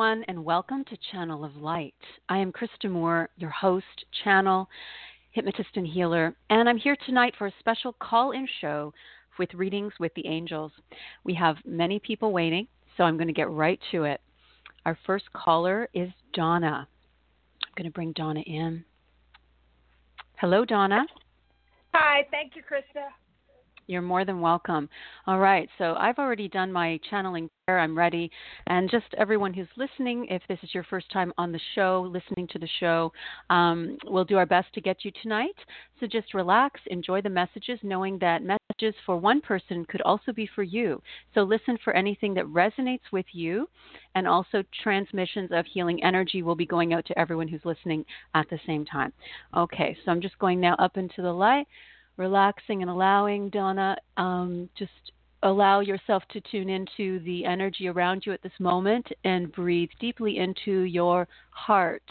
everyone, and welcome to Channel of Light. I am Krista Moore, your host, channel, hypnotist, and healer, and I'm here tonight for a special call in show with readings with the angels. We have many people waiting, so I'm going to get right to it. Our first caller is Donna. I'm going to bring Donna in. Hello, Donna. Hi, thank you, Krista. You're more than welcome. All right, so I've already done my channeling prayer. I'm ready. And just everyone who's listening, if this is your first time on the show, listening to the show, um, we'll do our best to get you tonight. So just relax, enjoy the messages, knowing that messages for one person could also be for you. So listen for anything that resonates with you, and also transmissions of healing energy will be going out to everyone who's listening at the same time. Okay, so I'm just going now up into the light relaxing and allowing, Donna, um, just allow yourself to tune into the energy around you at this moment and breathe deeply into your heart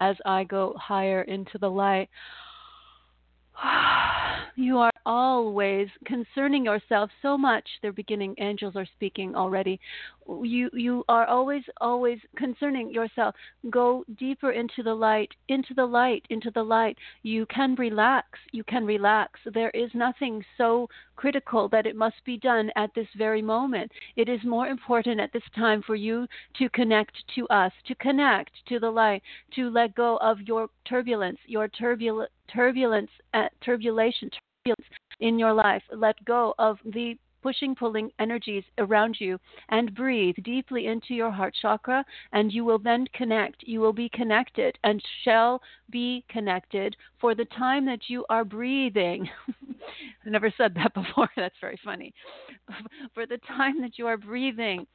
as I go higher into the light. You are always concerning yourself so much. They're beginning, angels are speaking already. You you are always always concerning yourself. Go deeper into the light, into the light, into the light. You can relax. You can relax. There is nothing so critical that it must be done at this very moment. It is more important at this time for you to connect to us, to connect to the light, to let go of your turbulence, your turbulence turbulence, uh, turbulation, turbulence in your life. Let go of the pushing, pulling energies around you and breathe deeply into your heart chakra, and you will then connect. You will be connected and shall be connected for the time that you are breathing. I never said that before. That's very funny. For the time that you are breathing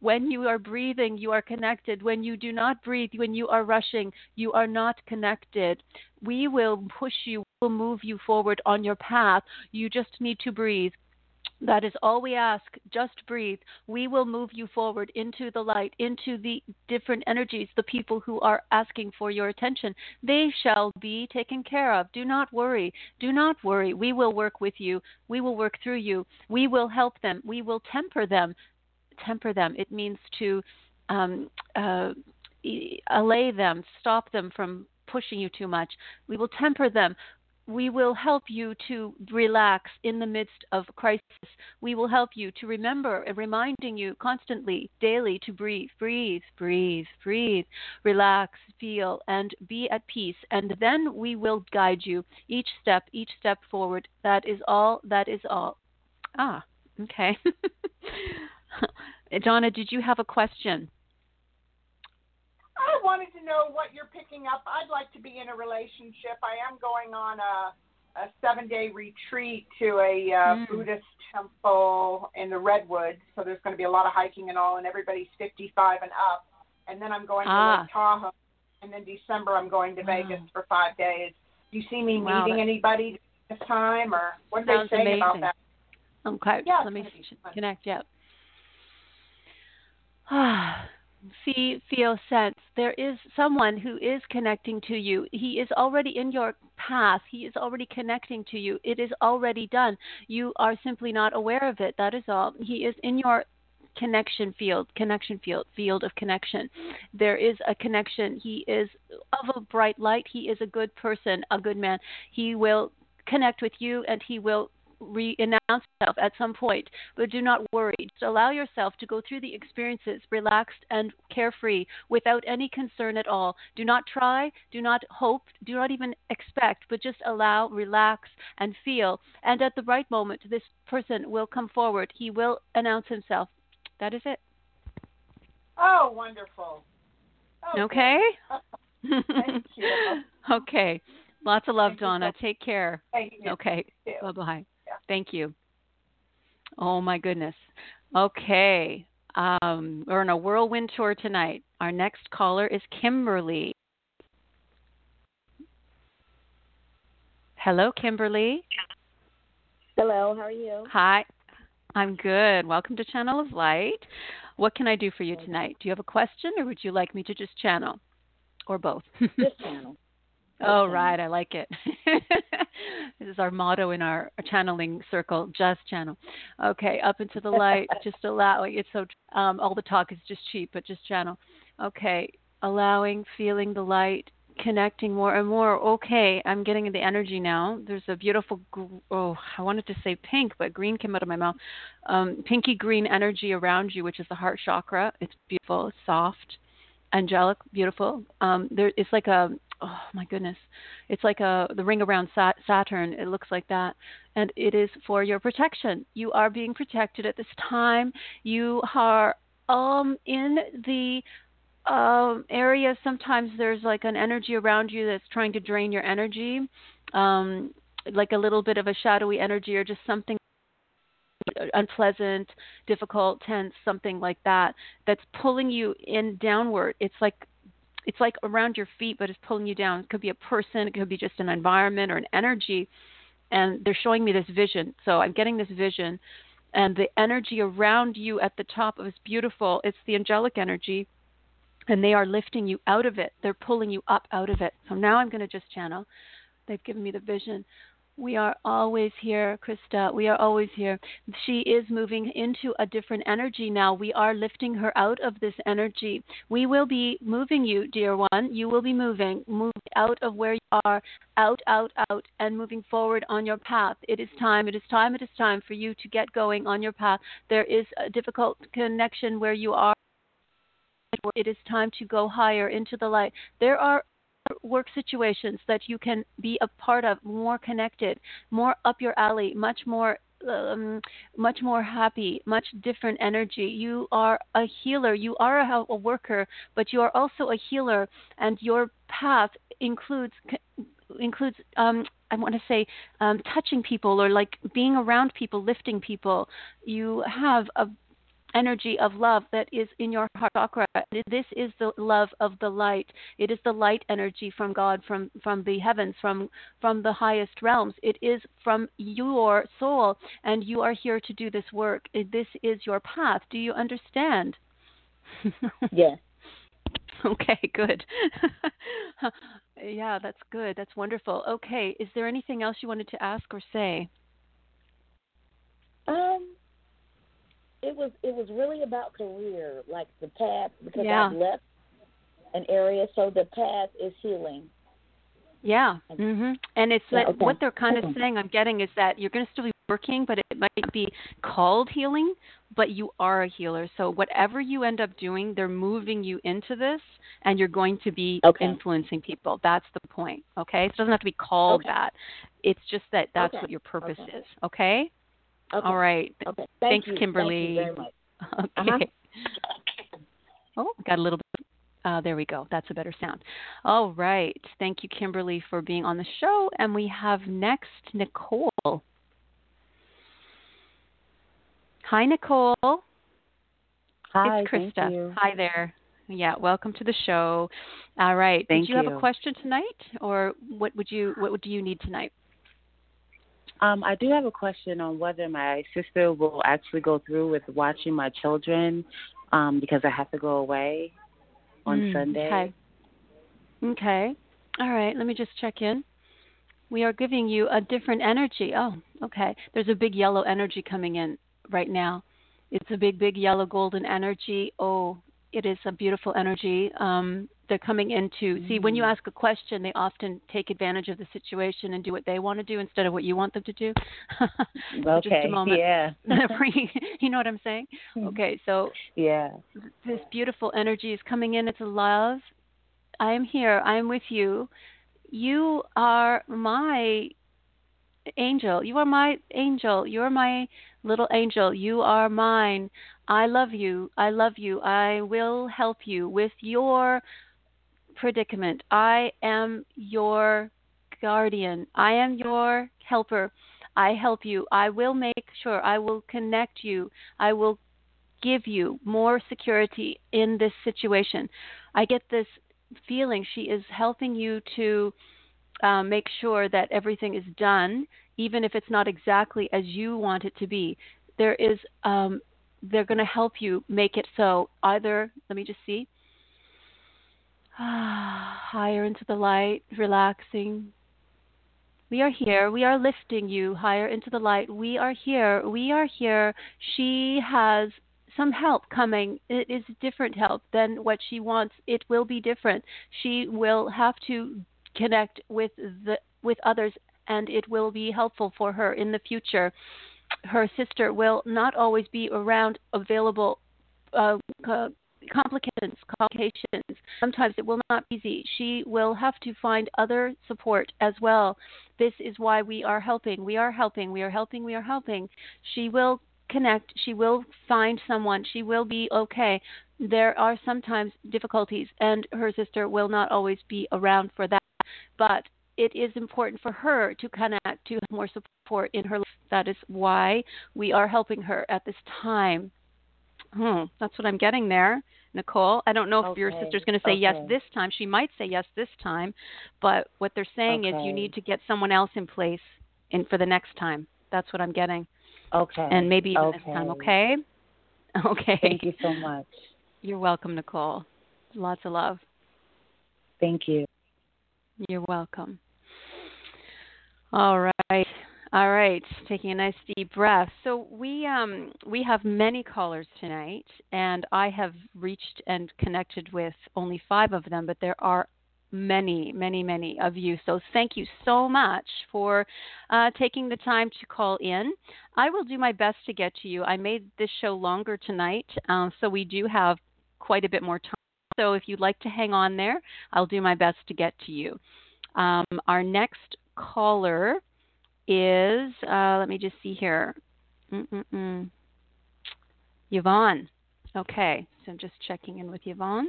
when you are breathing, you are connected. When you do not breathe, when you are rushing, you are not connected. We will push you, we will move you forward on your path. You just need to breathe. That is all we ask. Just breathe. We will move you forward into the light, into the different energies, the people who are asking for your attention. They shall be taken care of. Do not worry. Do not worry. We will work with you. We will work through you. We will help them. We will temper them temper them. It means to um, uh, allay them, stop them from pushing you too much. We will temper them. We will help you to relax in the midst of crisis. We will help you to remember and reminding you constantly, daily, to breathe, breathe, breathe, breathe, relax, feel, and be at peace. And then we will guide you each step, each step forward. That is all. That is all. Ah, okay. Donna, did you have a question? I wanted to know what you're picking up. I'd like to be in a relationship. I am going on a a seven day retreat to a uh, mm. Buddhist temple in the Redwoods. So there's going to be a lot of hiking and all, and everybody's 55 and up. And then I'm going ah. to Lake Tahoe. And then December I'm going to Vegas for five days. Do you see me wow, meeting anybody this time, or what are they saying amazing. about that? Okay, yeah, let me connect. Yep. see, feel, sense. There is someone who is connecting to you. He is already in your path. He is already connecting to you. It is already done. You are simply not aware of it. That is all. He is in your connection field, connection field, field of connection. There is a connection. He is of a bright light. He is a good person, a good man. He will connect with you and he will re-announce yourself at some point, but do not worry. Just allow yourself to go through the experiences relaxed and carefree without any concern at all. Do not try, do not hope, do not even expect, but just allow, relax, and feel. And at the right moment, this person will come forward. He will announce himself. That is it. Oh, wonderful. Okay. okay. Thank you. okay. Lots of love, Thank Donna. Take care. Thank you. Okay. Bye bye. Thank you. Oh my goodness. Okay. Um, we're on a whirlwind tour tonight. Our next caller is Kimberly. Hello, Kimberly. Hello, how are you? Hi. I'm good. Welcome to Channel of Light. What can I do for you tonight? Do you have a question or would you like me to just channel? Or both? Just channel. Oh, right. I like it. this is our motto in our channeling circle just channel. Okay, up into the light, just allow. It's so, um, all the talk is just cheap, but just channel. Okay, allowing, feeling the light, connecting more and more. Okay, I'm getting the energy now. There's a beautiful, oh, I wanted to say pink, but green came out of my mouth. Um, pinky green energy around you, which is the heart chakra. It's beautiful, soft, angelic, beautiful. Um, there, it's like a, oh my goodness, it's like a the ring around Saturn. It looks like that, and it is for your protection. You are being protected at this time. You are um in the um, area, sometimes there's like an energy around you that's trying to drain your energy, um, like a little bit of a shadowy energy or just something unpleasant, difficult, tense, something like that that's pulling you in downward. It's like it's like around your feet, but it's pulling you down. It could be a person, it could be just an environment or an energy. And they're showing me this vision. So I'm getting this vision, and the energy around you at the top is beautiful. It's the angelic energy and they are lifting you out of it. They're pulling you up out of it. So now I'm going to just channel. They've given me the vision. We are always here, Krista. We are always here. She is moving into a different energy now. We are lifting her out of this energy. We will be moving you, dear one. You will be moving, moving out of where you are, out, out, out, and moving forward on your path. It is time, it is time, it is time for you to get going on your path. There is a difficult connection where you are it is time to go higher into the light. There are work situations that you can be a part of more connected, more up your alley, much more um, much more happy, much different energy. You are a healer. You are a, a worker, but you are also a healer, and your path includes includes um, I want to say um, touching people or like being around people, lifting people. You have a energy of love that is in your heart chakra. This is the love of the light. It is the light energy from God, from from the heavens, from from the highest realms. It is from your soul, and you are here to do this work. This is your path. Do you understand? yes. Okay, good. yeah, that's good. That's wonderful. Okay, is there anything else you wanted to ask or say? Um, it was it was really about career, like the path because yeah. I've left an area, so the path is healing. Yeah, hmm and it's yeah, that okay. what they're kind okay. of saying. I'm getting is that you're going to still be working, but it might be called healing, but you are a healer. So whatever you end up doing, they're moving you into this, and you're going to be okay. influencing people. That's the point. Okay, so it doesn't have to be called that. It's just that that's what your purpose is. Okay. Okay. All right. Okay. Thank Thanks, you, Kimberly. Thank you very much. Okay. Uh-huh. Oh, got a little bit. Uh, there we go. That's a better sound. All right. Thank you, Kimberly, for being on the show. And we have next Nicole. Hi, Nicole. Hi, it's Krista. Thank you. Hi there. Yeah, welcome to the show. All right. Thank Did you, you. have a question tonight, or what would you what do you need tonight? Um, I do have a question on whether my sister will actually go through with watching my children um, because I have to go away on Mm, Sunday. Okay. Okay. All right. Let me just check in. We are giving you a different energy. Oh, okay. There's a big yellow energy coming in right now. It's a big, big yellow golden energy. Oh, it is a beautiful energy. Um, they're coming into see when you Mm. ask a question, they often take advantage of the situation and do what they want to do instead of what you want them to do. For just Okay. a moment. Yeah. you know what I'm saying? Mm-hmm. Okay, so yeah. this beautiful energy is coming in. It's love. I am here. I am with you. You are my angel. You are my angel. You are my little angel. You are mine. I love you. I love you. I will help you with your predicament. I am your guardian. I am your helper. I help you. I will make sure. I will connect you. I will give you more security in this situation. I get this feeling she is helping you to um, make sure that everything is done, even if it's not exactly as you want it to be. There is, um, they're going to help you make it so. Either, let me just see, higher into the light, relaxing. We are here. We are lifting you higher into the light. We are here. We are here. She has some help coming. It is different help than what she wants. It will be different. She will have to connect with the with others and it will be helpful for her in the future. Her sister will not always be around available uh, complications, complications. Sometimes it will not be easy. She will have to find other support as well. This is why we are helping. We are helping. We are helping. We are helping. She will connect. She will find someone. She will be okay. There are sometimes difficulties, and her sister will not always be around for that. But it is important for her to connect to have more support in her life. That is why we are helping her at this time. Hmm, that's what I'm getting there, Nicole. I don't know if okay. your sister's going to say okay. yes this time. She might say yes this time, but what they're saying okay. is you need to get someone else in place in for the next time. That's what I'm getting. Okay. And maybe even this time, okay? Okay. Thank you so much. You're welcome, Nicole. Lots of love. Thank you. You're welcome. All right. All right. Taking a nice deep breath. So we um we have many callers tonight and I have reached and connected with only 5 of them, but there are many, many, many of you. So thank you so much for uh, taking the time to call in. I will do my best to get to you. I made this show longer tonight, um, so we do have quite a bit more time. So if you'd like to hang on there, I'll do my best to get to you. Um, our next caller is, uh, let me just see here, Mm-mm-mm. Yvonne. Okay, so I'm just checking in with Yvonne.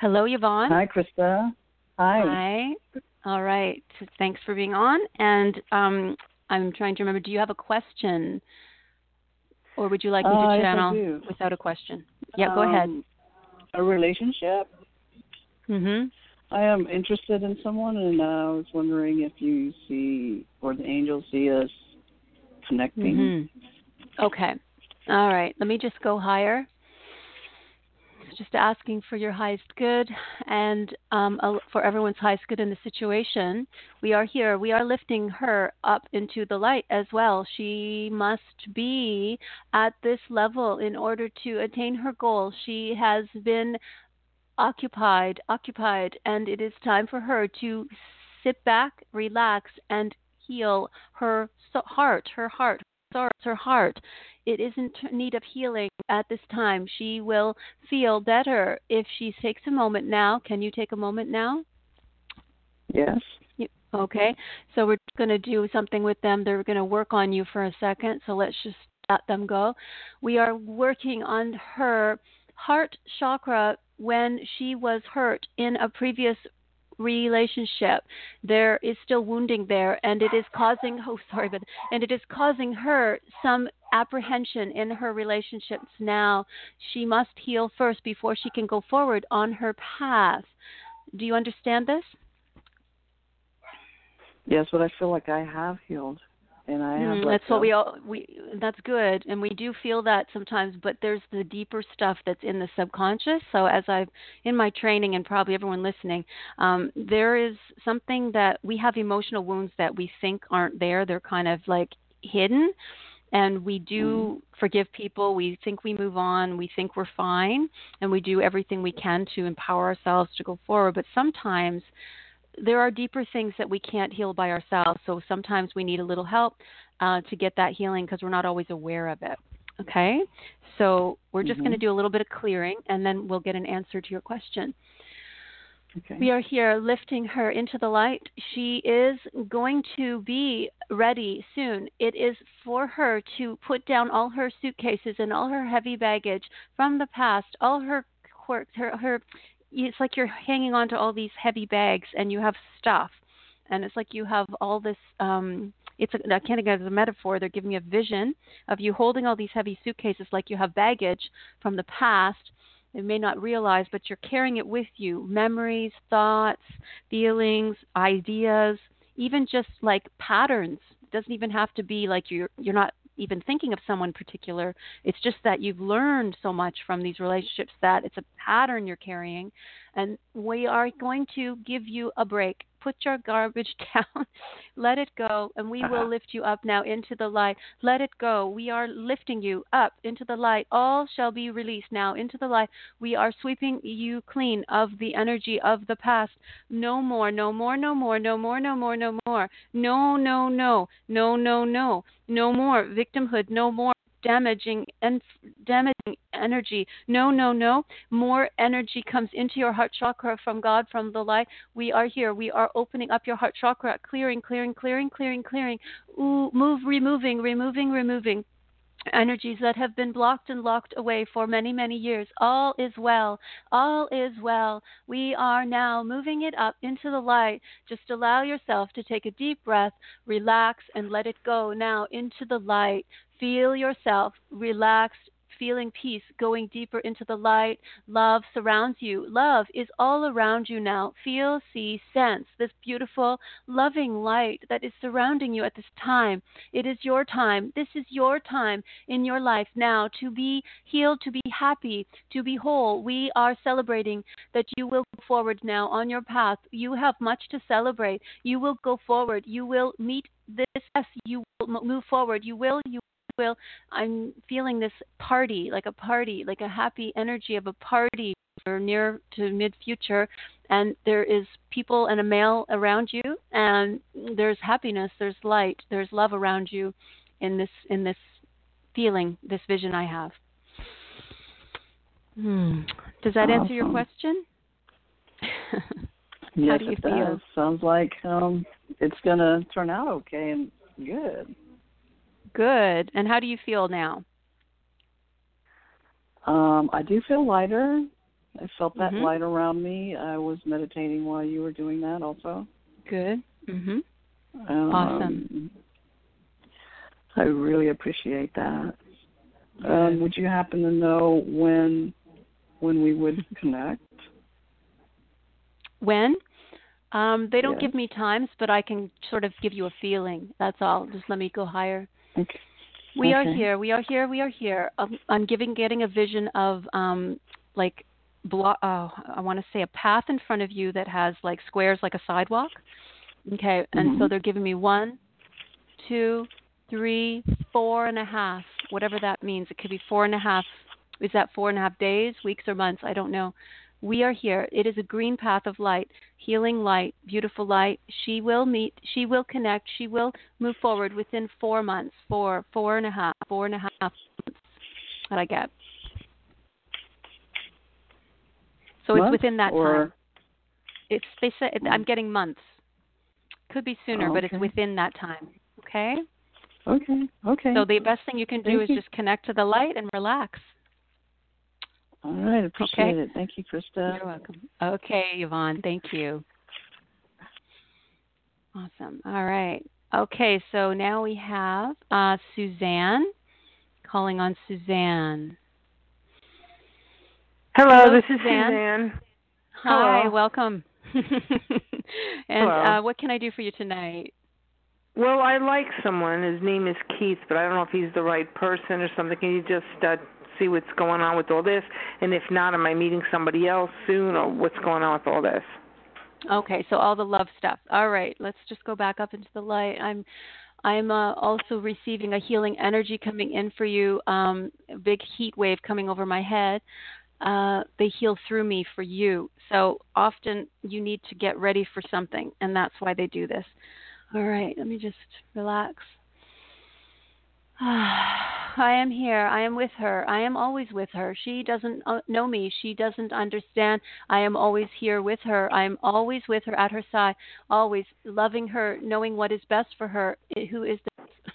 Hello, Yvonne. Hi, Krista. Hi. Hi. All right. Thanks for being on. And um, I'm trying to remember. Do you have a question, or would you like me to uh, channel yes, without a question? Yeah, go ahead. Um, A relationship. Mhm. I am interested in someone, and I was wondering if you see or the angels see us connecting. Mhm. Okay. All right. Let me just go higher. Just asking for your highest good and um, for everyone's highest good in the situation. We are here. We are lifting her up into the light as well. She must be at this level in order to attain her goal. She has been occupied, occupied, and it is time for her to sit back, relax, and heal her so- heart, her heart, her heart. It is in need of healing at this time. She will feel better if she takes a moment now. Can you take a moment now? Yes. Okay, so we're going to do something with them. They're going to work on you for a second, so let's just let them go. We are working on her heart chakra when she was hurt in a previous relationship. There is still wounding there and it is causing oh sorry but and it is causing her some apprehension in her relationships now. She must heal first before she can go forward on her path. Do you understand this? Yes, but I feel like I have healed, and I. Mm, that's what go. we all we that's good and we do feel that sometimes but there's the deeper stuff that's in the subconscious so as i've in my training and probably everyone listening um, there is something that we have emotional wounds that we think aren't there they're kind of like hidden and we do Mhm. forgive people we think we move on we think we're fine and we do everything we can to empower ourselves to go forward but sometimes there are deeper things that we can't heal by ourselves. So sometimes we need a little help uh, to get that healing because we're not always aware of it. Okay? So we're just Mhm. going to do a little bit of clearing and then we'll get an answer to your question. Okay. We are here lifting her into the light. She is going to be ready soon. It is for her to put down all her suitcases and all her heavy baggage from the past, all her quirks, her her it's like you're hanging on to all these heavy bags and you have stuff. And it's like you have all this um it's a, I can't think of a metaphor they're giving me a vision of you holding all these heavy suitcases like you have baggage from the past. You may not realize but you're carrying it with you. Memories thoughts feelings ideas even just like patterns. It doesn't even have to be like you're you're not even thinking of someone particular. It's just that you've learned so much from these relationships that it's a pattern you're carrying. And we are going to give you a break put your garbage down, let it go, and we will uh-huh. lift you up now into the light. Let it go. We are lifting you up into the light. All shall be released now into the light. We are sweeping you clean of the energy of the past. No more, no more, no more, no more, no more, no more. No, no, no, no, no, no. No more victimhood. No more damaging and damaging energy. No, no, no. More energy comes into your heart chakra from God, from the light. We are here. We are opening up your heart chakra, clearing, clearing, clearing, clearing, clearing. Ooh, move, removing, removing, removing energies that have been blocked and locked away for many, many years. All is well. All is well. We are now moving it up into the light. Just allow yourself to take a deep breath, relax, and let it go now into the light. Feel yourself relaxed, feeling peace, going deeper into the light. Love surrounds you. Love is all around you now. Feel, see, sense this beautiful, loving light that is surrounding you at this time. It is your time. This is your time in your life now to be healed, to be happy, to be whole. We are celebrating that you will go forward now on your path. You have much to celebrate. You will go forward. You will meet this. You will move forward. You will. You will i'm feeling this party like a party like a happy energy of a party or near to mid future and there is people and a male around you and there's happiness there's light there's love around you in this in this feeling this vision i have hmm. does that awesome. answer your question yes do you it feel? does sounds like um it's going to turn out okay and good Good. And how do you feel now? Um, I do feel lighter. I felt that mm-hmm. light around me. I was meditating while you were doing that also. Good. Mhm. Um, awesome. I really appreciate that. Um, would you happen to know when when we would connect? When? Um, they don't yes. give me times, but I can sort of give you a feeling. That's all. Just let me go higher. Okay. We okay. are here. We are here. We are here. Um, I'm giving, getting a vision of um, like, blo- oh, I want to say a path in front of you that has like squares like a sidewalk. Okay, and mm-hmm. so they're giving me one, two, three, four and a half, whatever that means. It could be four and a half. Is that four and a half days, weeks, or months? I don't know. We are here. It is a green path of light, healing light, beautiful light. She will meet, she will connect, she will move forward within four months, four, four and a half, four and a half months that I get. So months it's within that or... time. It's they say I'm getting months. Could be sooner, oh, but it's within that time. Okay. Okay. Okay. So the best thing you can do Thank is you. just connect to the light and relax. All right, appreciate okay. it. Thank you, Krista. You're welcome. Okay, Yvonne, thank you. Awesome. All right. Okay, so now we have uh, Suzanne calling on Suzanne. Hello, Hello this Suzanne. is Suzanne. Hi, Hello. welcome. and Hello. Uh, what can I do for you tonight? Well, I like someone. His name is Keith, but I don't know if he's the right person or something. Can you just uh, see what's going on with all this? And if not, am I meeting somebody else soon, or what's going on with all this? Okay, so all the love stuff. All right, let's just go back up into the light. I'm I'm uh, also receiving a healing energy coming in for you. Um, big heat wave coming over my head. Uh, they heal through me for you. So often you need to get ready for something, and that's why they do this. All right, let me just relax. I am here. I am with her. I am always with her. She doesn't uh, know me. She doesn't understand. I am always here with her. I am always with her at her side, always loving her, knowing what is best for her. Who is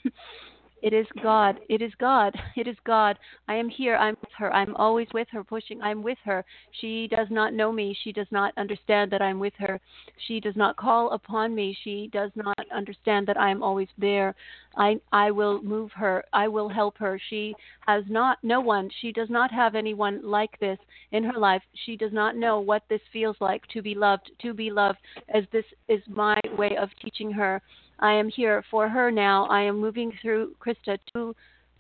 this? It is God. It is God. It is God. I am here. I'm with her. I'm always with her, pushing. I'm with her. She does not know me. She does not understand that I'm with her. She does not call upon me. She does not understand that I am always there. I I will move her. I will help her. She has not no one. She does not have anyone like this in her life. She does not know what this feels like to be loved, to be loved as this is my way of teaching her I am here for her now. I am moving through Krista to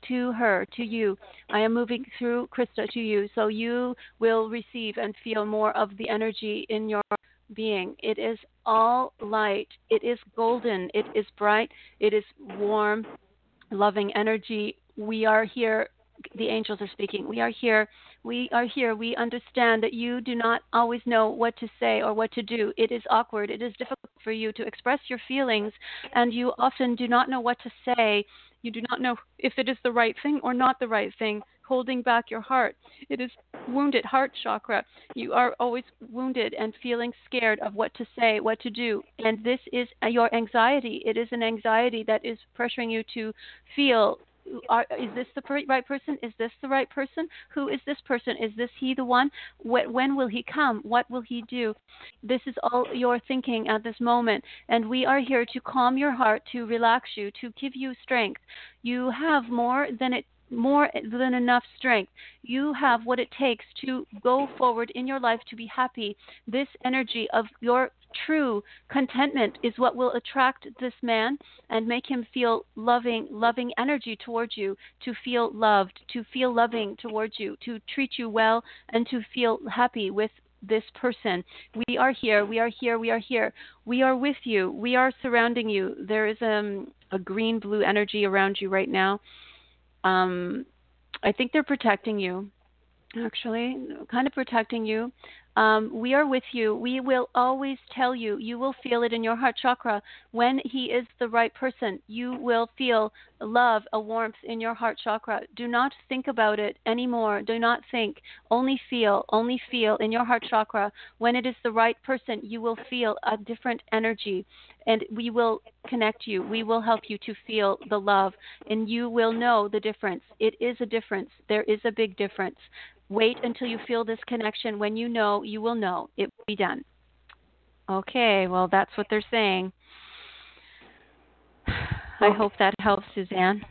to her, to you. I am moving through Krista to you. So you will receive and feel more of the energy in your being. It is all light. It is golden. It is bright. It is warm, loving energy. We are here. The angels are speaking. We are here. We are here. We understand that you do not always know what to say or what to do. It is awkward. It is difficult for you to express your feelings, and you often do not know what to say. You do not know if it is the right thing or not the right thing holding back your heart. It is wounded heart chakra. You are always wounded and feeling scared of what to say, what to do. And this is your anxiety. It is an anxiety that is pressuring you to feel are, is this the right person? Is this the right person? Who is this person? Is this he the one? when will he come? What will he do? This is all your thinking at this moment. And we are here to calm your heart, to relax you, to give you strength. You have more than it more than enough strength. You have what it takes to go forward in your life to be happy. This energy of your true contentment is what will attract this man and make him feel loving, loving energy towards you, to feel loved, to feel loving towards you, to treat you well, and to feel happy with this person. We are here. We are here. We are here. We are with you. We are surrounding you. There is um, a green blue energy around you right now um, I think they're protecting you, actually, kind of protecting you. Um, we are with you. We will always tell you. You will feel it in your heart chakra when he is the right person. You will feel love, a warmth in your heart chakra. Do not think about it anymore. Do not think. Only feel. Only feel in your heart chakra. When it is the right person, you will feel a different energy. And we will connect you. We will help you to feel the love. And you will know the difference. It is a difference. There is a big difference. Wait until you feel this connection. When you know, you will know. It will be done. Okay, well, that's what they're saying. I hope that helps, Suzanne.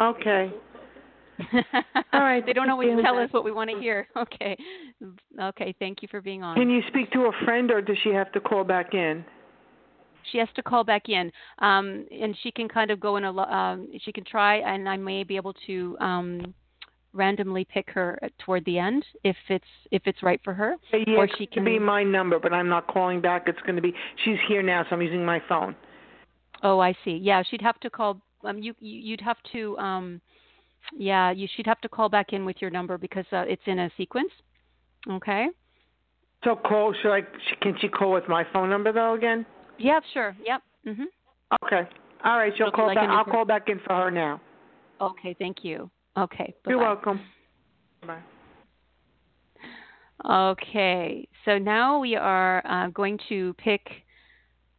Okay. All right. they don't always tell us what we want to hear. Okay. Okay. Thank you for being on. Can you speak to a friend, or does she have to call back in? She has to call back in, um, and she can kind of go in a. Um, she can try, and I may be able to um, randomly pick her toward the end if it's if it's right for her. Yeah, or she can be my number, but I'm not calling back. It's going to be she's here now, so I'm using my phone. Oh, I see. Yeah, she'd have to call. Um, you you'd have to. Um, yeah, you should have to call back in with your number because uh, it's in a sequence. Okay. So call. Should I? Can she call with my phone number though again? Yeah, sure. Yep. Mhm. Okay. All right. She'll call like back. I'll call back in for her now. Okay. Thank you. Okay. Bye-bye. You're welcome. Bye. Okay, so now we are uh, going to pick.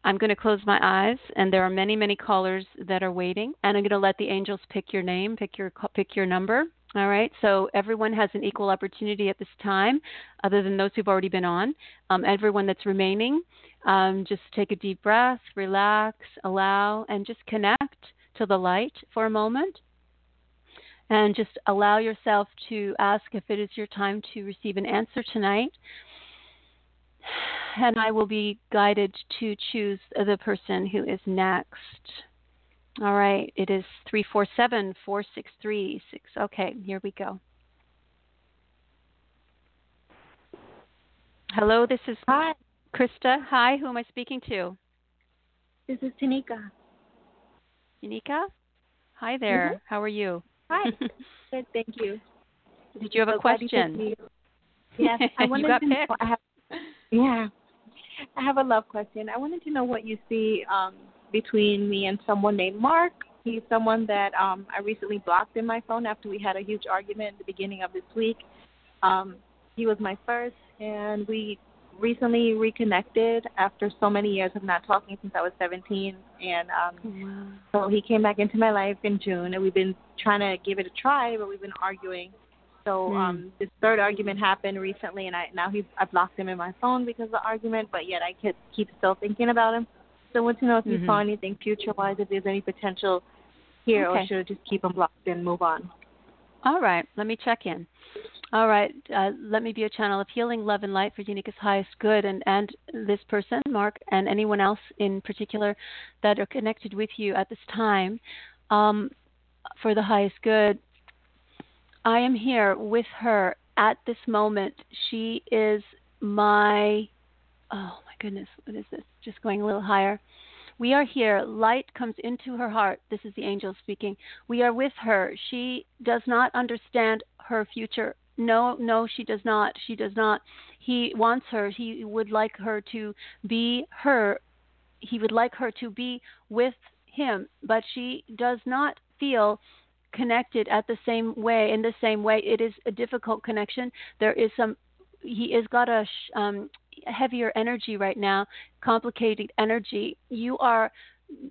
I'm going to close my eyes, and there are many, many callers that are waiting, and I'm going to let the angels pick your name, pick your pick your number. All right, so everyone has an equal opportunity at this time, other than those who've already been on. Um, everyone that's remaining, um, just take a deep breath, relax, allow, and just connect to the light for a moment and just allow yourself to ask if it is your time to receive an answer tonight. And I will be guided to choose the person who is next. All right, it is 347 463 Okay, here we go. Hello, this is Hi. Krista. Hi, who am I speaking to? This is Tanika. Tanika? Hi there. Mm-hmm. How are you? Hi. Good, thank you. Did you have so a question? Yes, I wanted to know, I have, yeah, I have a love question. I wanted to know what you see um, between me and someone named Mark. He's someone that um, I recently blocked in my phone after we had a huge argument at the beginning of this week. Um, he was my first, and we recently reconnected after so many years of not talking since I was 17. And um, oh, wow. so he came back into my life in June, and we've been trying to give it a try, but we've been arguing. So mm. um, this third argument happened recently, and I now he I blocked him in my phone because of the argument, but yet I keep keep still thinking about him. So I want to know if mm-hmm. you saw anything future-wise, if there's any potential here, okay. or should I just keep him blocked and move on? All right, let me check in. All right, uh, let me be a channel of healing, love, and light for Tanika's highest good, and and this person, Mark, and anyone else in particular that are connected with you at this time. Um, for the highest good. I am here with her at this moment. She is my, oh my goodness, what is this? Just going a little higher. We are here. Light comes into her heart. This is the angel speaking. We are with her. She does not understand her future. No, no, she does not. She does not. He wants her. He would like her to be her. He would like her to be with him, but she does not feel connected at the same way in the same way it is a difficult connection there is some he has got a um, heavier energy right now complicated energy you are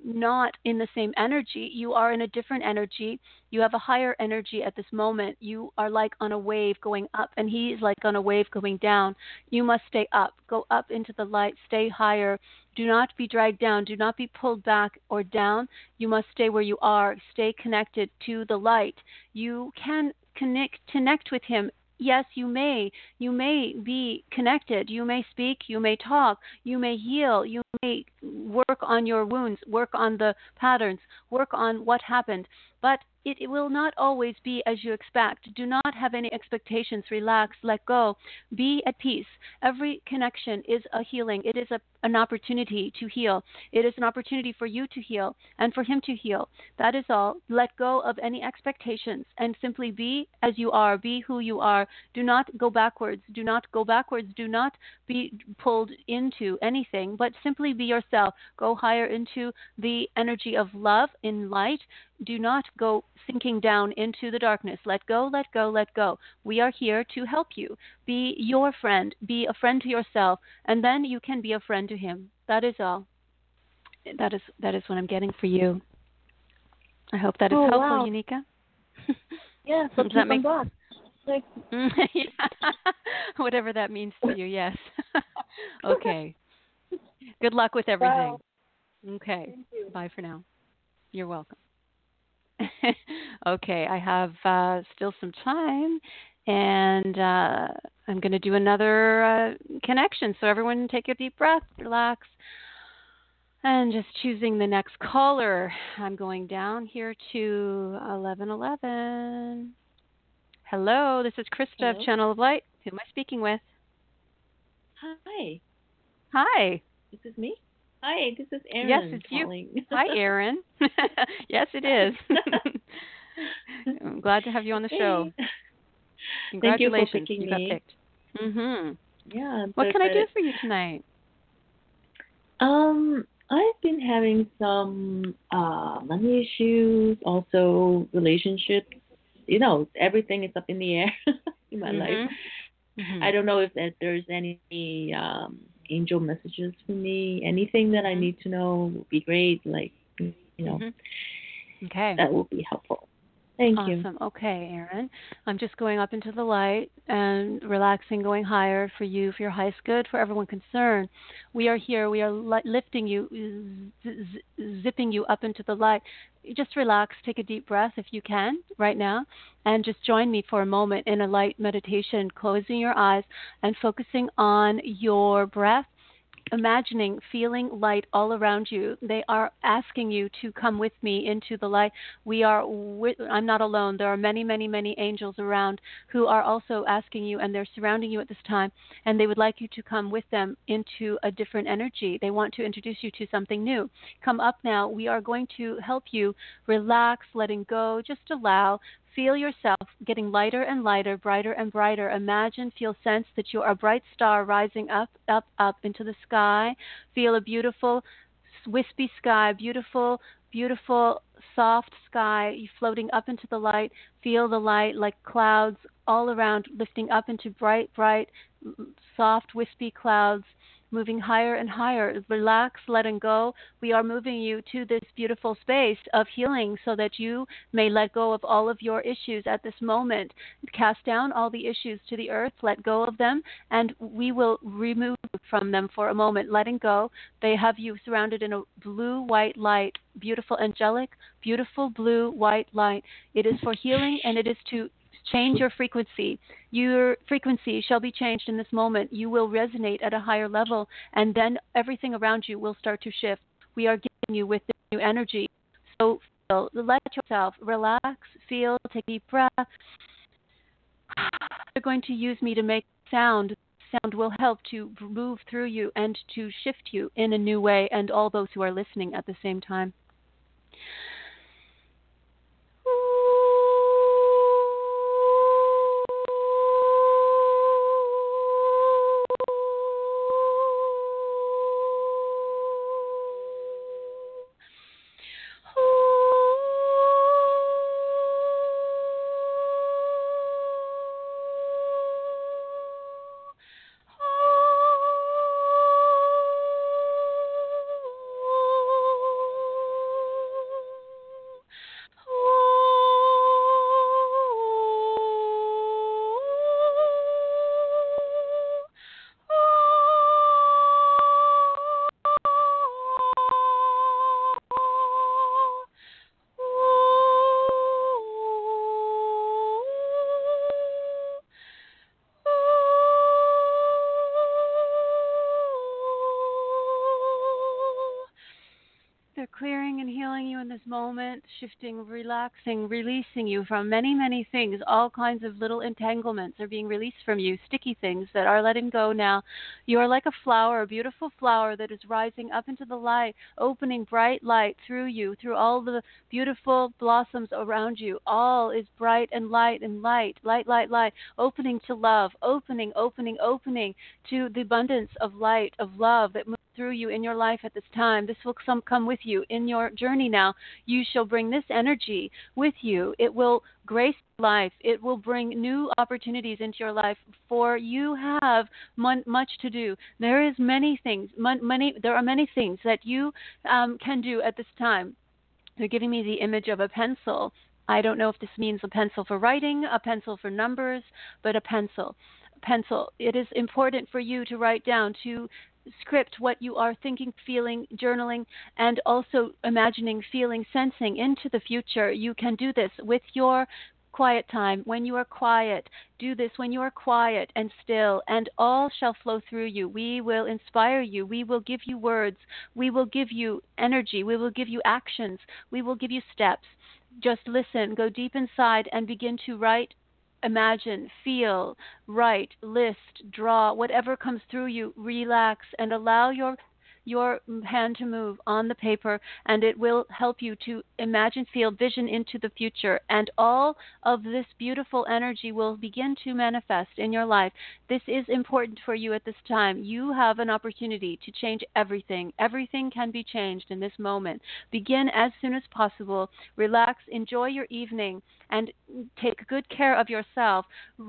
not in the same energy. You are in a different energy. You have a higher energy at this moment. You are like on a wave going up, and he is like on a wave going down. You must stay up. Go up into the light. Stay higher. Do not be dragged down. Do not be pulled back or down. You must stay where you are. Stay connected to the light. You can connect connect with him yes, you may. You may be connected. You may speak. You may talk. You may heal. You may work on your wounds, work on the patterns, work on what happened. But it, will not always be as you expect. Do not have any expectations. Relax, let go, be at peace. Every connection is a healing. It is a, an opportunity to heal. It is an opportunity for you to heal and for him to heal. That is all. Let go of any expectations and simply be as you are. Be who you are. Do not go backwards. Do not go backwards. Do not be pulled into anything, but simply be yourself. Go higher into the energy of love in light do not go sinking down into the darkness. Let go, let go, let go. We are here to help you. Be your friend, be a friend to yourself, and then you can be a friend to him. That is all. That is that is what I'm getting for you. I hope that is oh, helpful, wow. Tanika. yeah, so Does that make back. Like... Whatever that means to you, yes. okay. Good luck with everything. Wow. Okay. Bye for now. You're welcome. okay, I have uh, still some time, and uh, I'm going to do another uh, connection. So everyone, take a deep breath, relax, and just choosing the next caller. I'm going down here to 1111. Hello, this is Krista Hello. of Channel of Light. Who am I speaking with? Hi, Hi. this is me. Hi, this is Erin Yes, it's you. calling. Hi, Erin. yes, it is. I'm glad to have you on the show. Hey. Thank you for Congratulations, picking you got me. picked. Mhm. Yeah. I'm What can I do for you tonight? Um, I've been having some uh money issues, also relationships. You know, everything is up in the air in my life. Mhm. Mhm. I don't know if that there's any um angel messages for me. Anything that I Mhm. need to know would be great. Like, you know, Mhm. Okay. that would be helpful. Thank you. awesome. Okay, Erin. I'm just going up into the light and relaxing, going higher for you, for your highest good, for everyone concerned. We are here. We are li- lifting you, z- z- zipping you up into the light. Just relax. Take a deep breath if you can right now, and just join me for a moment in a light meditation, closing your eyes and focusing on your breath imagining feeling light all around you. They are asking you to come with me into the light. We are wi- i'm not alone. There are many many many angels around who are also asking you and they're surrounding you at this time and they would like you to come with them into a different energy. They want to introduce you to something new. Come up now. We are going to help you relax letting go. Just allow Feel yourself getting lighter and lighter, brighter and brighter. Imagine, feel, sense that you are a bright star rising up, up, up into the sky. Feel a beautiful, wispy sky, beautiful, beautiful, soft sky floating up into the light. Feel the light like clouds all around, lifting up into bright, bright, soft, wispy clouds moving higher and higher. Relax, letting go. We are moving you to this beautiful space of healing so that you may let go of all of your issues at this moment. Cast down all the issues to the earth, let go of them, and we will remove from them for a moment, letting go. They have you surrounded in a blue white light, beautiful, angelic, beautiful blue white light. It is for healing and it is to change your frequency. Your frequency shall be changed in this moment. You will resonate at a higher level, and then everything around you will start to shift. We are giving you with this new energy. So feel, let yourself. Relax, feel, take a deep breath. You're going to use me to make sound. Sound will help to move through you and to shift you in a new way, and all those who are listening at the same time. In this moment, shifting, relaxing, releasing you from many, many things. All kinds of little entanglements are being released from you, sticky things that are letting go now. You are like a flower, a beautiful flower that is rising up into the light, opening bright light through you, through all the beautiful blossoms around you. All is bright and light and light, light, light, light, opening to love, opening, opening, opening to the abundance of light, of love that moves through you in your life at this time. This will come with you in your journey now. You shall bring this energy with you. It will grace life. It will bring new opportunities into your life. For you have mon- much to do. There is many things. Mon- many. There are many things that you um, can do at this time. They're giving me the image of a pencil. I don't know if this means a pencil for writing, a pencil for numbers, but a pencil pencil. It is important for you to write down, to script what you are thinking, feeling, journaling, and also imagining, feeling, sensing into the future. You can do this with your quiet time, when you are quiet. Do this when you are quiet and still, and all shall flow through you. We will inspire you. We will give you words. We will give you energy. We will give you actions. We will give you steps. Just listen, go deep inside, and begin to write imagine, feel, write, list, draw, whatever comes through you, relax and allow your your hand to move on the paper and it will help you to imagine, feel, vision into the future. And all of this beautiful energy will begin to manifest in your life. This is important for you at this time. You have an opportunity to change everything. Everything can be changed in this moment. Begin as soon as possible. Relax, enjoy your evening, and take good care of yourself.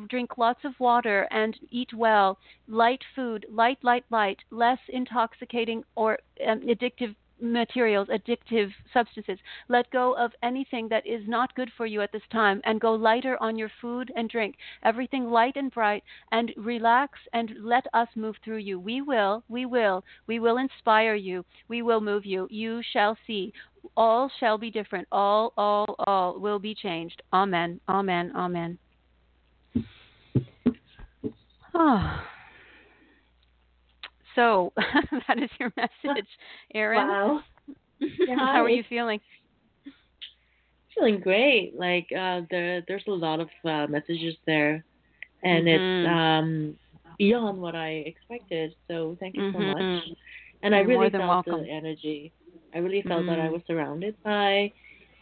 Drink lots of water and eat well. Light food, light, light, light, less intoxicating or um, addictive materials, addictive substances. Let go of anything that is not good for you at this time and go lighter on your food and drink. Everything light and bright and relax and let us move through you. We will, we will, we will inspire you. We will move you. You shall see. All shall be different. All, all, all will be changed. Amen. Amen. Amen. Oh. So that is your message, Erin. Wow. How are you feeling? Feeling great. Like uh, there, there's a lot of uh, messages there, and Mhm. it's um, beyond what I expected. So thank you so Mhm. much. And I You're really more than felt welcome. the energy. I really felt that I Mhm. was surrounded by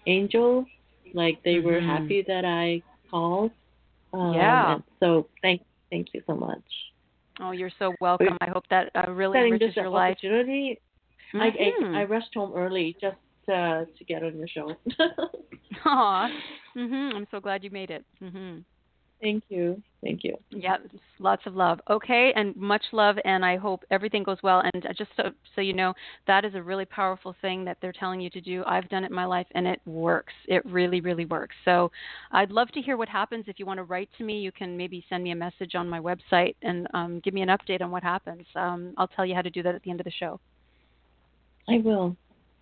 angels. Like they were Mhm. happy that I called. Um, Yeah. so thank, thank you so much. Oh, you're so welcome. I hope that uh, really enriches your life. opportunity. Mhm. I, I I rushed home early just uh, to get on your show. Aw. Mhm. I'm so glad you made it. Mhm. Thank you. Thank you. Yeah, lots of love. Okay, and much love, and I hope everything goes well. And uh, just so, so you know, that is a really powerful thing that they're telling you to do. I've done it in my life, and it works. It really, really works. So I'd love to hear what happens. If you want to write to me, you can maybe send me a message on my website and um, give me an update on what happens. Um, I'll tell you how to do that at the end of the show. I will.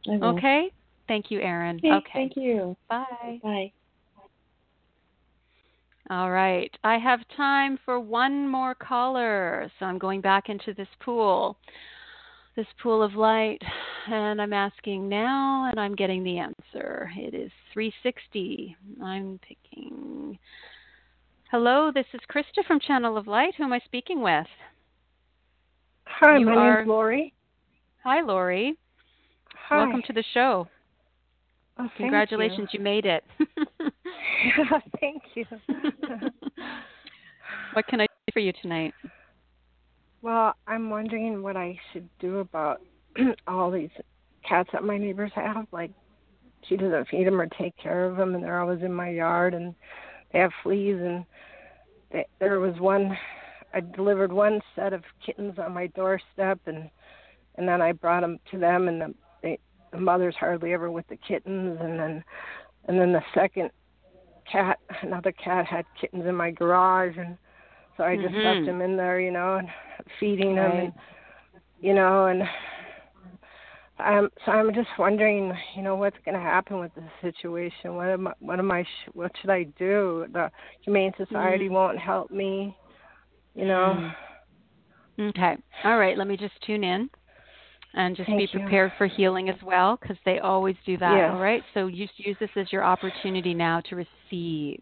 I will. Okay? Thank you, Erin. Okay, okay. Thank you. Bye. Bye. All right. I have time for one more caller. So I'm going back into this pool. this pool of light and I'm asking now and I'm getting the answer. It is 360. I'm picking. Hello, this is Krista from Channel of Light. Who am I speaking with? Hi, You my are- name's Lori. Hi, Lori. Hi. Welcome to the show. Oh, Congratulations, you. made it. you. thank you. what can I do for you tonight? well, I'm wondering what I should do about all these cats that my neighbors have. Like, she doesn't feed them or take care of them, and they're always in my yard, and they have fleas. And they, there was one, I delivered one set of kittens on my doorstep, and and then I brought them to them, and the, they, the mother's hardly ever with the kittens, and then and then the second cat, another cat had kittens in my garage, and so I just Mhm. left them in there, you know, and feeding them, Right. and you know, and I'm so I'm just wondering, you know, what's going to happen with this situation? What am I, what am I sh- what should I do? The Humane Society Mm. won't help me, you know. Mm. Okay. All right. Let me just tune in and just Thank be you. prepared for healing as well because they always do that. Yes. All right. So you use this as your opportunity now to receive.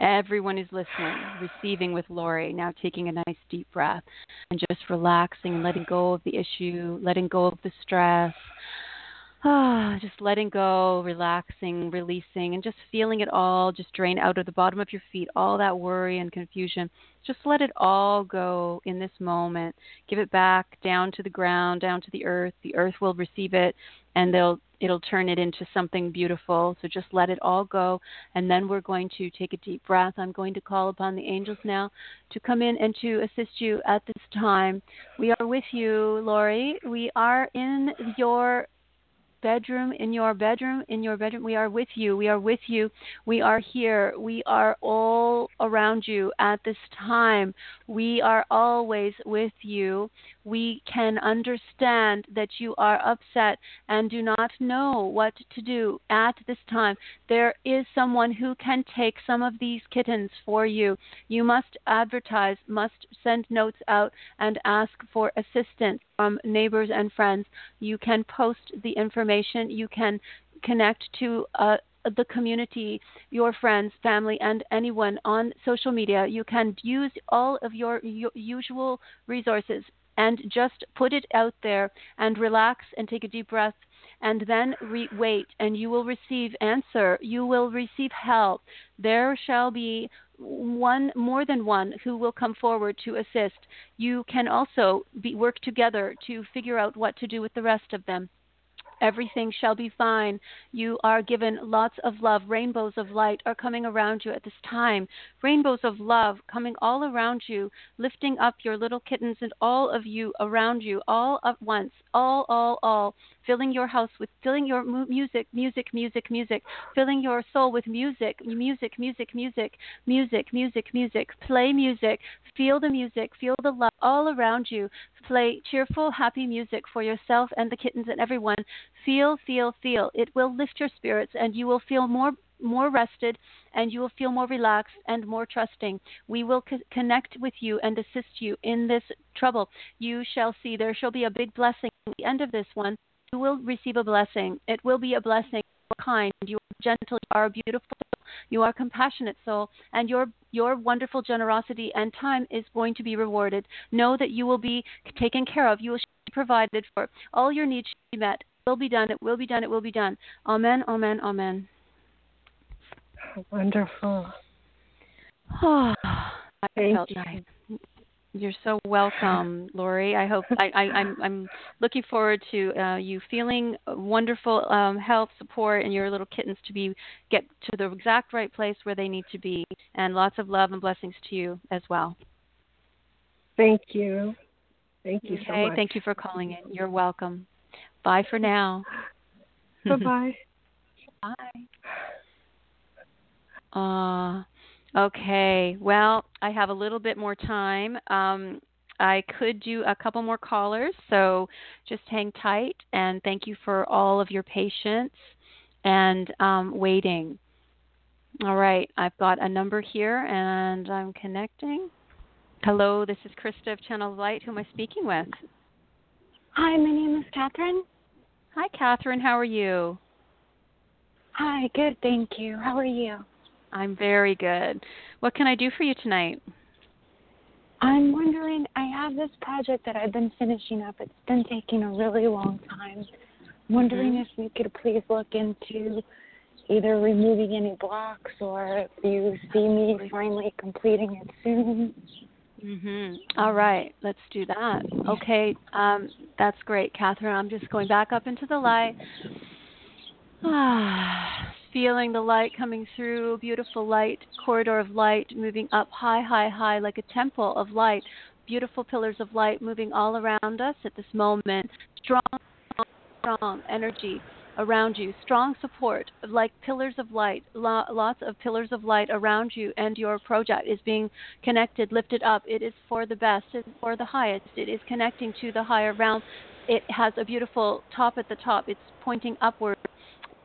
Everyone is listening, receiving with Lori, now taking a nice deep breath and just relaxing and letting go of the issue, letting go of the stress. Ah, just letting go, relaxing, releasing, and just feeling it all just drain out of the bottom of your feet, all that worry and confusion. Just let it all go in this moment. Give it back down to the ground, down to the earth. The earth will receive it and they'll it'll turn it into something beautiful. So just let it all go and then we're going to take a deep breath. I'm going to call upon the angels now to come in and to assist you at this time. We are with you, Lori. We are in your bedroom, in your bedroom, in your bedroom. We are with you. We are with you. We are here. We are all around you at this time. We are always with you. We can understand that you are upset and do not know what to do at this time. There is someone who can take some of these kittens for you. You must advertise, must send notes out, and ask for assistance from neighbors and friends. You can post the information. You can connect to uh, the community, your friends, family, and anyone on social media. You can use all of your usual resources and just put it out there and relax and take a deep breath and then re- wait and you will receive answer. You will receive help. There shall be one more than one who will come forward to assist. You can also be work together to figure out what to do with the rest of them Everything shall be fine. You are given lots of love. Rainbows of light are coming around you at this time. Rainbows of love coming all around you, lifting up your little kittens and all of you around you, all at once. All, all, all. Filling your house with, filling your mu- music, music, music, music. Filling your soul with music, music, music, music, music, music, music. Play music. Feel the music. Feel the love all around you. Play cheerful, happy music for yourself and the kittens and everyone. Feel, feel, feel. It will lift your spirits, and you will feel more more rested, and you will feel more relaxed and more trusting. We will co- connect with you and assist you in this trouble. You shall see. There shall be a big blessing at the end of this one. You will receive a blessing. It will be a blessing. You are kind. You are gentle. You are beautiful. You are a compassionate soul, and your your wonderful generosity and time is going to be rewarded. Know that you will be taken care of. You will be provided for. All your needs shall be met. It will be done. It will be done. It will be done. Amen. Amen. Amen. Wonderful. I Thank felt you. nice. You're so welcome, Lori. I hope I, I, I'm I'm looking forward to uh, you feeling wonderful um, help, support, and your little kittens to be get to the exact right place where they need to be, and lots of love and blessings to you as well. Thank you. Thank you so Okay, much. thank you for calling in. You're welcome. Bye for now. Bye bye. Bye. Uh, okay. Well, I have a little bit more time. Um, I could do a couple more callers, so just hang tight. And thank you for all of your patience and um, waiting. All right, I've got a number here, and I'm connecting. Hello, this is Krista of Channel of Light. Who am I speaking with? Hi, my name is Catherine. Hi, Catherine. How are you? Hi, good, thank you. How are you? I'm very good. What can I do for you tonight? I'm wondering, I have this project that I've been finishing up. It's been taking a really long time. I'm wondering Mhm. if you could please look into either removing any blocks or if you see me finally completing it soon. Mhm. All right, let's do that. Okay, um, that's great, Catherine. I'm just going back up into the light. Feeling the light coming through, beautiful light, corridor of light moving up high, high, high, like a temple of light. Beautiful pillars of light moving all around us at this moment. Strong, strong, strong energy around you. Strong support, like pillars of light. Lo- lots of pillars of light around you, and your project is being connected, lifted up. It is for the best, it is for the highest. It is connecting to the higher realm. It has a beautiful top at the top. It's pointing upward.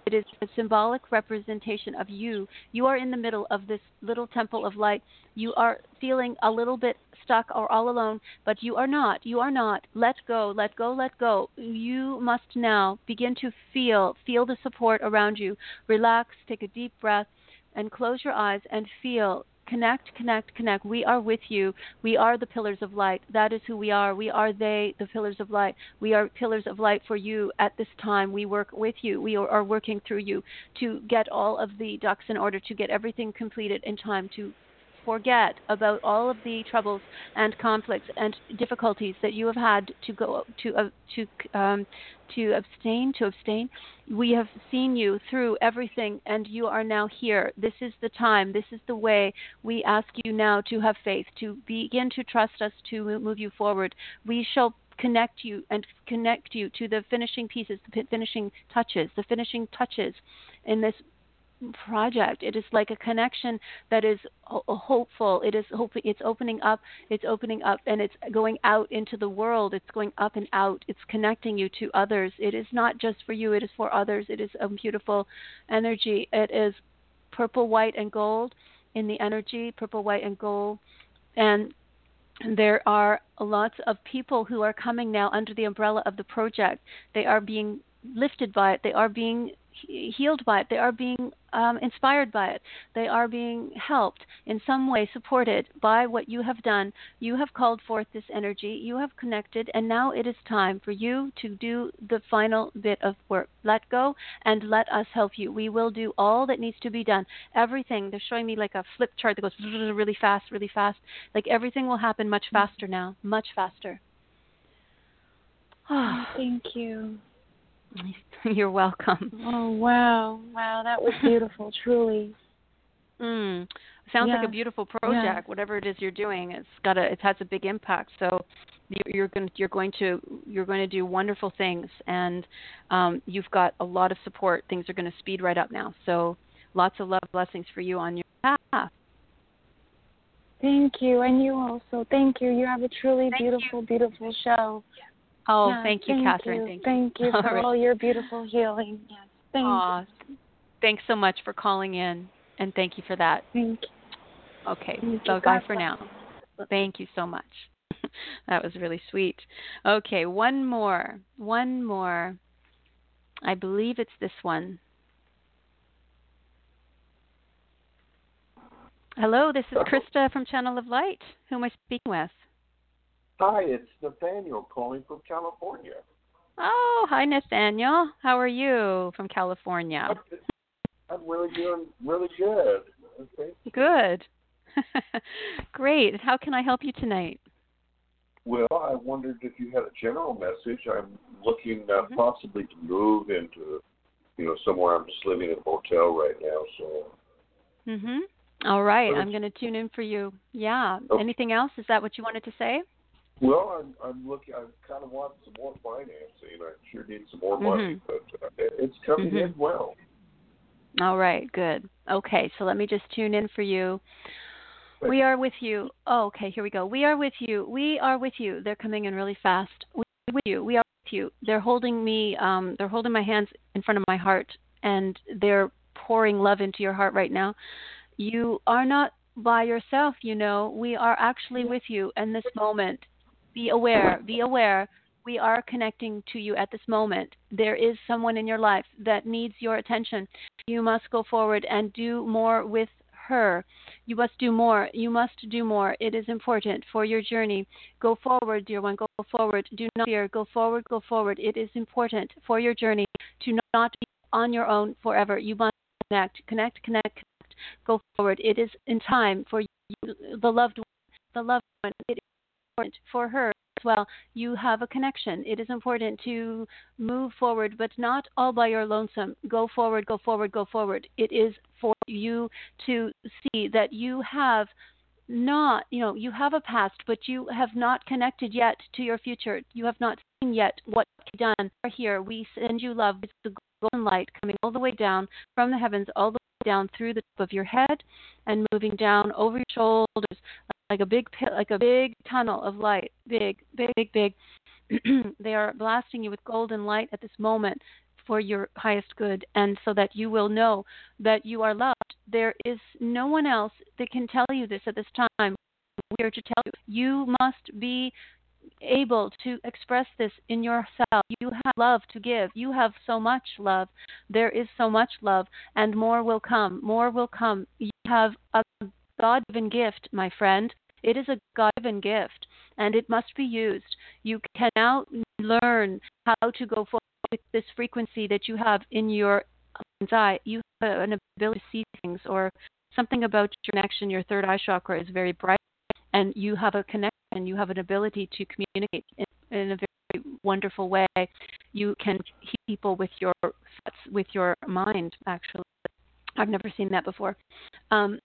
It is a symbolic representation of you. You are in the middle of this little temple of light. You are feeling a little bit stuck or all alone, but you are not. You are not. Let go, let go, let go. You must now begin to feel feel the support around you. Relax, take a deep breath and close your eyes and feel connect, connect, connect. We are with you. We are the pillars of light. That is who we are. We are they, the pillars of light. We are pillars of light for you at this time. We work with you. We are, working through you to get all of the ducks in order, to get everything completed in time, to forget about all of the troubles and conflicts and difficulties that you have had to go to uh, to um, to abstain to abstain. We have seen you through everything, and you are now here. This is the time. This is the way. We ask you now to have faith, to begin to trust us, to move you forward. We shall connect you and connect you to the finishing pieces, the finishing touches, the finishing touches in this project. It is like a connection that is ho- hopeful. It is hoping it's opening up. It's opening up and it's going out into the world. It's going up and out. It's connecting you to others. It is not just for you. It is for others. It is a beautiful energy. It is purple, white, and gold in the energy. Purple, white, and gold, and there are lots of people who are coming now under the umbrella of the project. They are being lifted by it. They are being healed by it. They are being um, inspired by it. They are being helped in some way, supported by what you have done. You have called forth this energy. You have connected, and now it is time for you to do the final bit of work. Let go and let us help you. We will do all that needs to be done. Everything. They're showing me like a flip chart that goes really fast, really fast. Like everything will happen much faster now, much faster. Thank you. You're welcome. Oh wow, wow, that was beautiful, truly. Mm. Sounds like a beautiful project. Yeah. Whatever it is you're doing, it's got a it has a big impact. So you- you're going you're going to you're going to do wonderful things, and um, you've got a lot of support. Things are going to speed right up now. So lots of love blessings for you on your path. Thank you, and you also. Thank you. You have a truly beautiful, beautiful show. Oh, Yeah, thank you, Catherine. Thank you. Thank you All for right. all your beautiful healing. Yes. Thank Aw, thanks so much for calling in, and thank you for that. Thank you. Okay, Thank you. so God bye for bless. now. Thank you so much. that was really sweet. Okay, one more. One more. I believe it's this one. Hello, this is Krista from Channel of Light. Who am I speaking with? Hi, it's Nathaniel calling from California. Oh, hi Nathaniel. How are you from California? I'm really doing really good. Okay. Good. Great. How can I help you tonight? Well, I wondered if you had a general message. I'm looking uh, Mm-hmm. possibly to move into, you know, somewhere. I'm just living in a motel right now, so Mhm. All right, I'm going to tune in for you. Yeah. Okay. Anything else? Is that what you wanted to say? Well, I'm I'm looking. I kind of want some more financing. I sure need some more money, Mhm. but uh, it's coming Mhm. in well. All right, good. Okay, so let me just tune in for you. We are with you. Oh, okay, here we go. We are with you. We are with you. They're coming in really fast. We are with you. We are with you. They're holding me. Um, they're holding my hands in front of my heart, and they're pouring love into your heart right now. You are not by yourself. You know, we are actually with you in this moment. Be aware. Be aware we are connecting to you at this moment. There is someone in your life that needs your attention. You must go forward and do more with her. You must do more. You must do more. It is important for your journey. Go forward, dear one. Go forward. Do not fear. Go forward. Go forward. It is important for your journey to not be on your own forever. You must connect, connect, connect, connect. Go forward. It is in time for you, the loved one. The loved one. It is important for her as well. You have a connection. It is important to move forward, but not all by your lonesome. Go forward. Go forward. Go forward. It is for you to see that you have not, you know, you have a past, but you have not connected yet to your future. You have not seen yet what be done. Here, we send you love. It's the golden light coming all the way down from the heavens, all the way down through the top of your head, and moving down over your shoulders like a big, like a big tunnel of light. Big, big, big, big. they are blasting you with golden light at this moment for your highest good, and so that you will know that you are loved. There is no one else that can tell you this at this time. We are to tell you. You must be able to express this in yourself. You have love to give. You have so much love. There is so much love, and more will come. More will come. You have a God given gift, my friend. It is a God given gift, and it must be used. You can now learn how to go forward with this frequency that you have in your mind's eye, you have an ability to see things, or something about your connection, your third eye chakra is very bright, and you have a connection, you have an ability to communicate in, in a very wonderful way. You can heal people with your thoughts, with your mind. Actually, I've never seen that before. Um,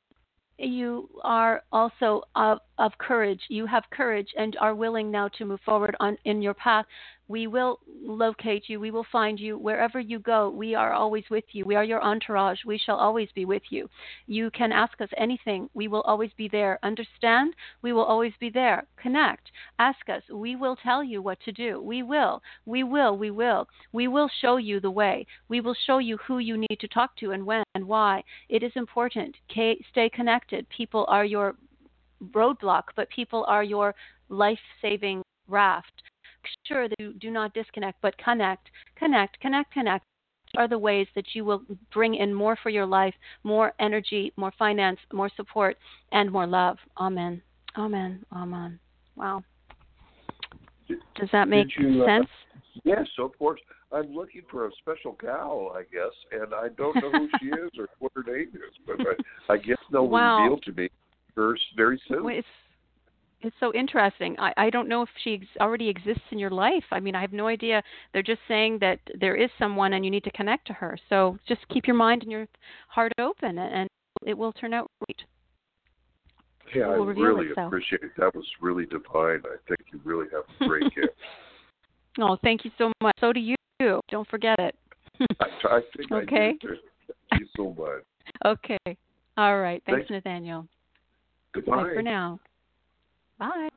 you are also of, of courage. You have courage and are willing now to move forward on in your path we will locate you. We will find you wherever you go. We are always with you. We are your entourage. We shall always be with you. You can ask us anything. We will always be there. Understand? We will always be there. Connect. Ask us. We will tell you what to do. We will. We will. We will. We will show you the way. We will show you who you need to talk to and when and why. It is important. Stay connected. People are your roadblock, but people are your life saving raft sure that you do not disconnect, but connect, connect, connect, connect are the ways that you will bring in more for your life, more energy, more finance, more support, and more love. Amen. Amen. Amen. Wow. Does that make you, uh, sense? Uh, yes, of course. I'm looking for a special gal, I guess, and I don't know who she is or what her name is, but I, I guess they'll wow. reveal to me very soon. Well, it's so interesting. I, I don't know if she ex- already exists in your life. I mean, I have no idea. They're just saying that there is someone and you need to connect to her. So just keep your mind and your heart open, and it will turn out great. Yeah, I really appreciate it. That was really divine. I think you really have a great gift. Oh, thank you so much. So do you. Don't forget it. I, I think okay. I do. Thank you so much. Okay. All right. Thanks, Thanks. Nathaniel. Goodbye. Bye for now. Bye.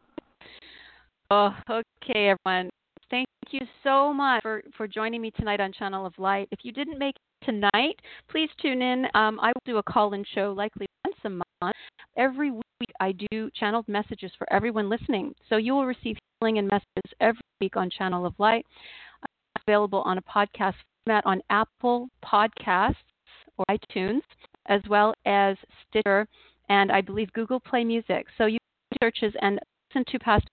Oh, okay, everyone. Thank you so much for, for joining me tonight on Channel of Light. If you didn't make it tonight, please tune in. Um, I will do a call in show likely once a month. Every week, I do channeled messages for everyone listening. So you will receive healing and messages every week on Channel of Light. I'm available on a podcast format on Apple Podcasts or iTunes, as well as Stitcher and I believe Google Play Music. So you searches and listen to past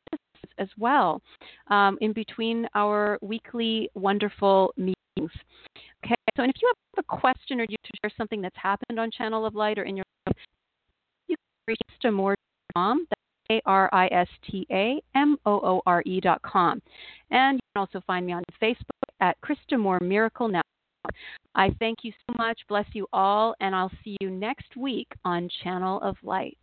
as well um, in between our weekly wonderful meetings. Okay, so and if you have a question or you to share something that's happened on Channel of Light or in your life, you can reach us to more.com. That's A R I S T A M O O R E dot com. And you can also find me on Facebook at Krista Moore Miracle Network. I thank you so much. Bless you all, and I'll see you next week on Channel of Light.